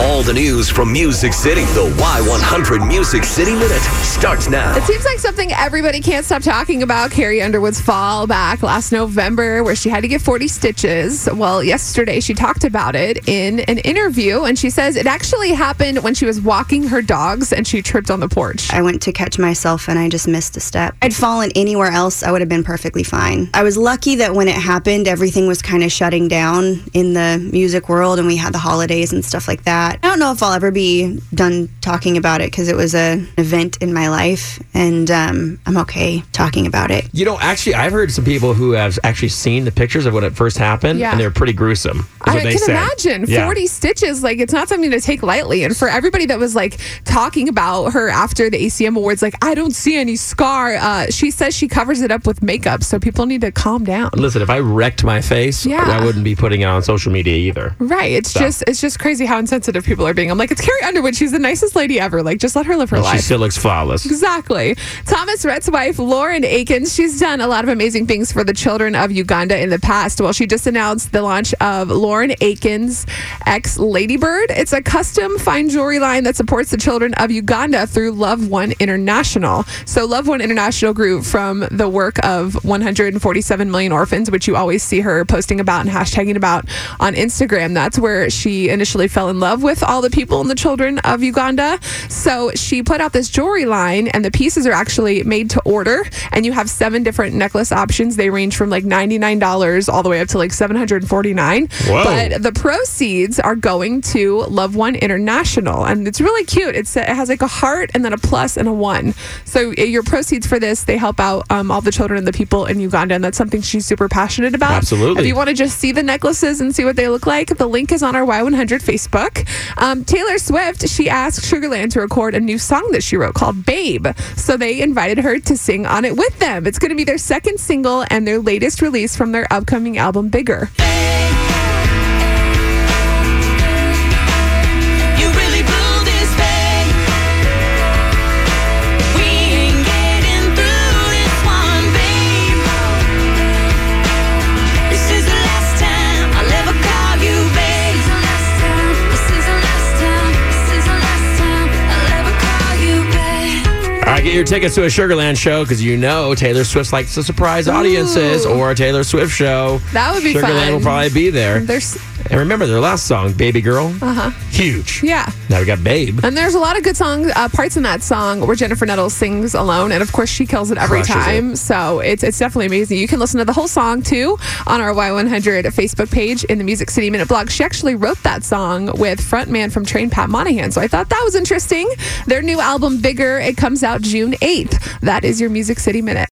All the news from Music City. The Y100 Music City Minute starts now. It seems like something everybody can't stop talking about. Carrie Underwood's fall back last November, where she had to get 40 stitches. Well, yesterday she talked about it in an interview, and she says it actually happened when she was walking her dogs and she tripped on the porch. I went to catch myself and I just missed a step. I'd fallen anywhere else, I would have been perfectly fine. I was lucky that when it happened, everything was kind of shutting down in the music world and we had the holidays and stuff like that. I don't know if I'll ever be done talking about it because it was an event in my life and um, I'm okay talking about it. You know, actually, I've heard some people who have actually seen the pictures of when it first happened, Yeah. and they're pretty gruesome. I they can said. imagine Yeah. 40 stitches. Like, it's not something to take lightly. And for everybody that was like talking about her after the ACM Awards, like, I don't see any scar, uh, she says she covers it up with makeup. So people need to calm down. Listen, if I wrecked my face, Yeah. I wouldn't be putting it on social media either. Right. It's So. just it's just crazy how insensitive people are being. I'm like, it's Carrie Underwood. She's the nicest lady ever. Like, just let her live her And she still looks flawless. Exactly. Thomas Rhett's wife, Lauren Akins, she's done a lot of amazing things for the children of Uganda in the past. Well, she just announced the launch of Lauren Akins X Ladybird. It's a custom fine jewelry line that supports the children of Uganda through Love One International. So, Love One International grew from the work of 147 million orphans, which you always see her posting about and hashtagging about on Instagram. That's where she initially fell in love with all the people and the children of Uganda. So she put out this jewelry line, and the pieces are actually made to order. And you have seven different necklace options. They range from like $99 all the way up to like 749. Whoa. But the proceeds are going to Love One International. And it's really cute. It's, it has like a heart and then a plus and a one. So uh, your proceeds for this, they help out um, all the children and the people in Uganda. And that's something she's super passionate about. Absolutely. If you want to just see the necklaces and see what they look like, the link is on our Y100 Facebook. Um, Taylor Swift, she asked Sugarland to record a new song that she wrote called Babe. So they invited her to sing on it with them. It's going to be their second single and their latest release from their upcoming album, Bigger. Get your tickets to a Sugarland show because you know Taylor Swift likes to surprise audiences Ooh. or a Taylor Swift show. That would be Sugarland fun. will probably be there. There's, And remember their last song, Baby Girl? Uh-huh. Huge. yeah. Now we got Babe. And there's a lot of good song uh, parts in that song where Jennifer Nettles sings alone, and of course she kills it every Crushes time. So it's it's definitely amazing. You can listen to the whole song too on our Y100 Facebook page in the Music City Minute blog. She actually wrote that song with frontman from Train Pat Monahan, so I thought that was interesting. Their new album Bigger it comes out June 8th. That is your Music City Minute.